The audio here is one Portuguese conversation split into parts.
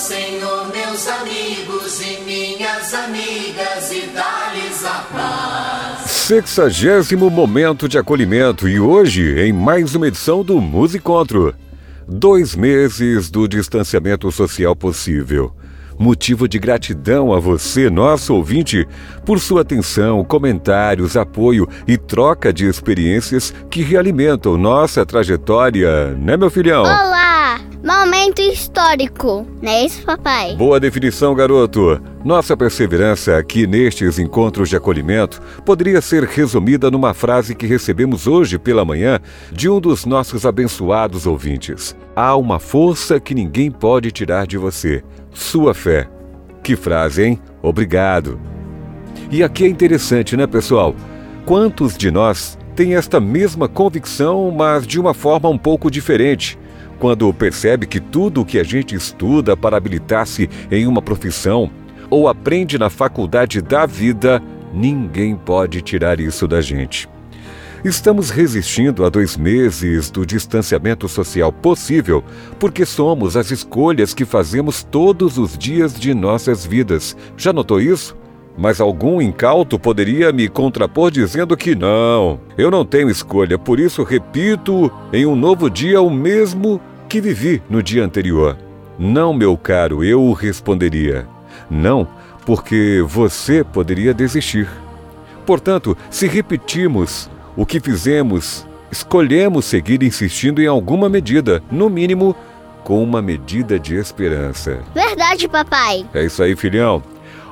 Senhor, meus amigos e minhas amigas e dá-lhes a paz. Sexagésimo momento de acolhimento e hoje em mais uma edição do Musicontro. Dois meses do distanciamento social possível motivo de gratidão a você, nosso ouvinte, por sua atenção, comentários, apoio e troca de experiências que realimentam nossa trajetória, né, meu filhão? Olá! Momento histórico, não é isso, papai? Boa definição, garoto. Nossa perseverança aqui nestes encontros de acolhimento poderia ser resumida numa frase que recebemos hoje pela manhã de um dos nossos abençoados ouvintes. Há uma força que ninguém pode tirar de você sua fé. Que frase, hein? Obrigado. E aqui é interessante, né, pessoal? Quantos de nós têm esta mesma convicção, mas de uma forma um pouco diferente? Quando percebe que tudo o que a gente estuda para habilitar-se em uma profissão ou aprende na faculdade da vida, ninguém pode tirar isso da gente. Estamos resistindo a dois meses do distanciamento social possível porque somos as escolhas que fazemos todos os dias de nossas vidas. Já notou isso? Mas algum incauto poderia me contrapor dizendo que não, eu não tenho escolha, por isso repito em um novo dia o mesmo que vivi no dia anterior. Não, meu caro, eu responderia. Não, porque você poderia desistir. Portanto, se repetimos o que fizemos, escolhemos seguir insistindo em alguma medida, no mínimo, com uma medida de esperança. Verdade, papai. É isso aí, filhão.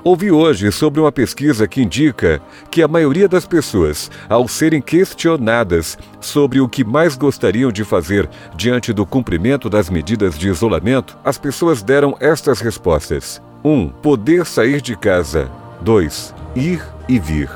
Ouvi hoje sobre uma pesquisa que indica que a maioria das pessoas, ao serem questionadas sobre o que mais gostariam de fazer diante do cumprimento das medidas de isolamento, as pessoas deram estas respostas: 1. Um, poder sair de casa. 2. Ir e vir.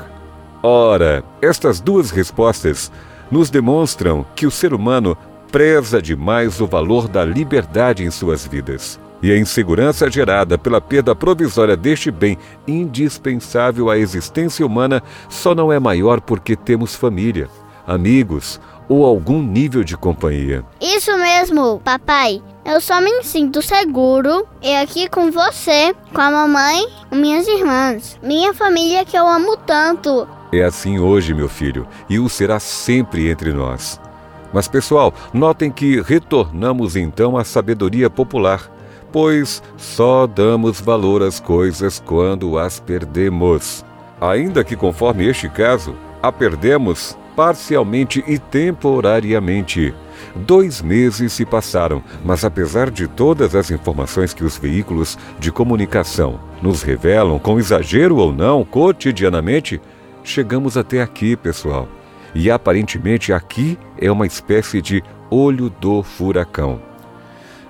Ora, estas duas respostas nos demonstram que o ser humano preza demais o valor da liberdade em suas vidas. E a insegurança gerada pela perda provisória deste bem indispensável à existência humana só não é maior porque temos família, amigos ou algum nível de companhia. Isso mesmo, papai. Eu só me sinto seguro e aqui com você, com a mamãe minhas irmãs. Minha família que eu amo tanto. É assim hoje, meu filho, e o será sempre entre nós. Mas, pessoal, notem que retornamos então à sabedoria popular, pois só damos valor às coisas quando as perdemos. Ainda que, conforme este caso, a perdemos parcialmente e temporariamente. Dois meses se passaram, mas apesar de todas as informações que os veículos de comunicação nos revelam, com exagero ou não, cotidianamente, chegamos até aqui, pessoal. E aparentemente aqui é uma espécie de olho do furacão.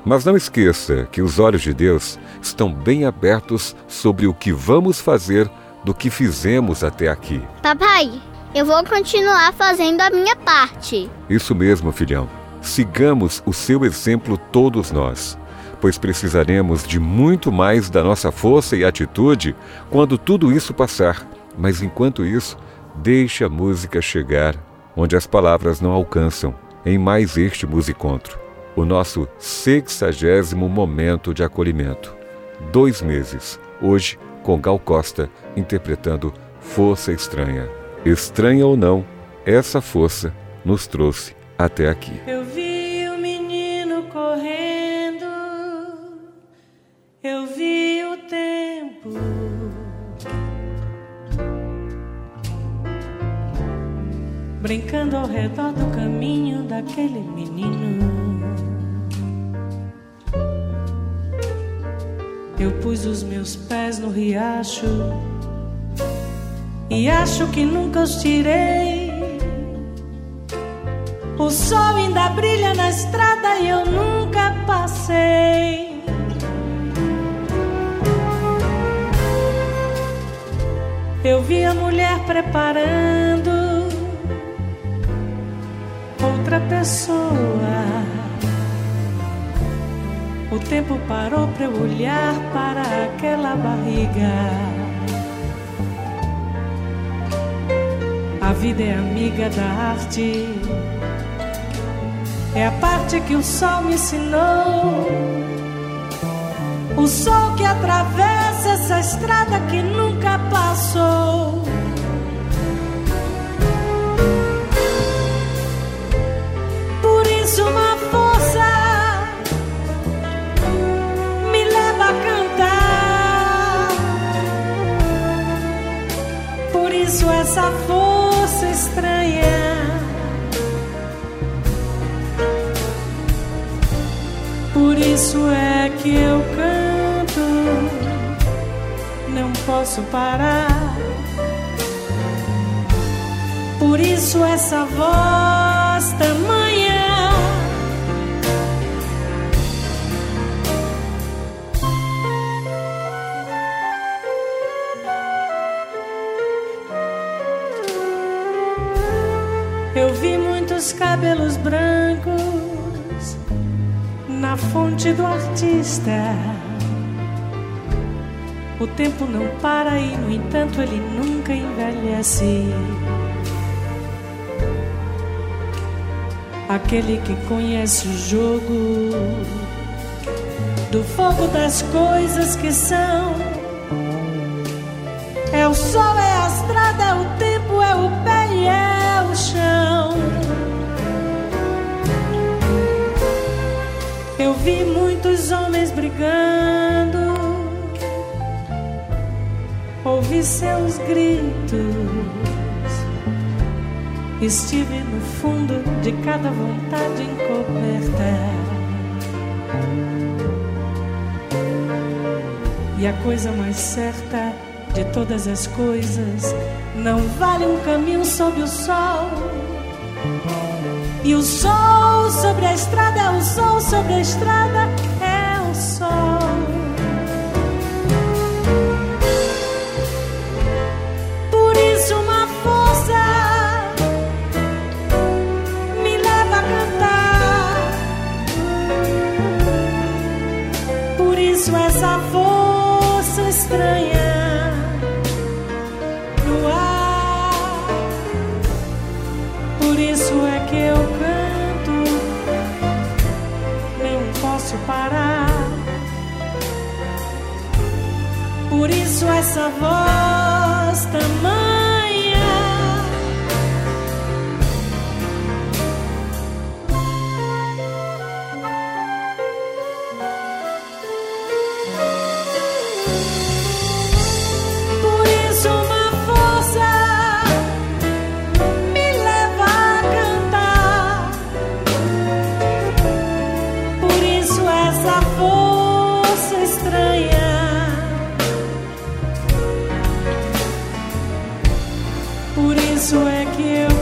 Mas não esqueça que os olhos de Deus estão bem abertos sobre o que vamos fazer do que fizemos até aqui. Papai, eu vou continuar fazendo a minha parte. Isso mesmo, filhão. Sigamos o seu exemplo todos nós, pois precisaremos de muito mais da nossa força e atitude quando tudo isso passar mas enquanto isso, deixe a música chegar onde as palavras não alcançam, em mais este musicontro, o nosso sexagésimo momento de acolhimento. Dois meses, hoje com Gal Costa interpretando Força Estranha. Estranha ou não, essa força nos trouxe até aqui. Eu vi o menino correndo, eu vi o tempo brincando ao redor do caminho daquele menino. Eu pus os meus pés no riacho e acho que nunca os tirei. O sol ainda brilha na estrada e eu nunca passei. Eu vi a mulher preparando outra pessoa. O tempo parou para eu olhar para aquela barriga. A vida é amiga da arte. É a parte que o sol me ensinou. O sol que atravessa essa estrada que nunca passou. Por isso, essa força estranha. Por isso é que eu canto, não posso parar. Por isso essa voz tamanha. Eu vi muitos cabelos brancos na fonte do artista. O tempo não para e, no entanto, ele nunca envelhece. Aquele que conhece o jogo do fogo das coisas que são. É o sol, é a estrada, é o tempo, é o pé e é chão. Eu vi muitos homens brigando, ouvi seus gritos. Estive no fundo de cada vontade encoberta. E a coisa mais certa de todas as coisas não vale um caminho sob o sol. E o sol sobre a estrada é o sol sobre a estrada é o sol. Por isso uma força me leva a cantar. Por isso essa força estranha Por isso essa voz tamanha. Por isso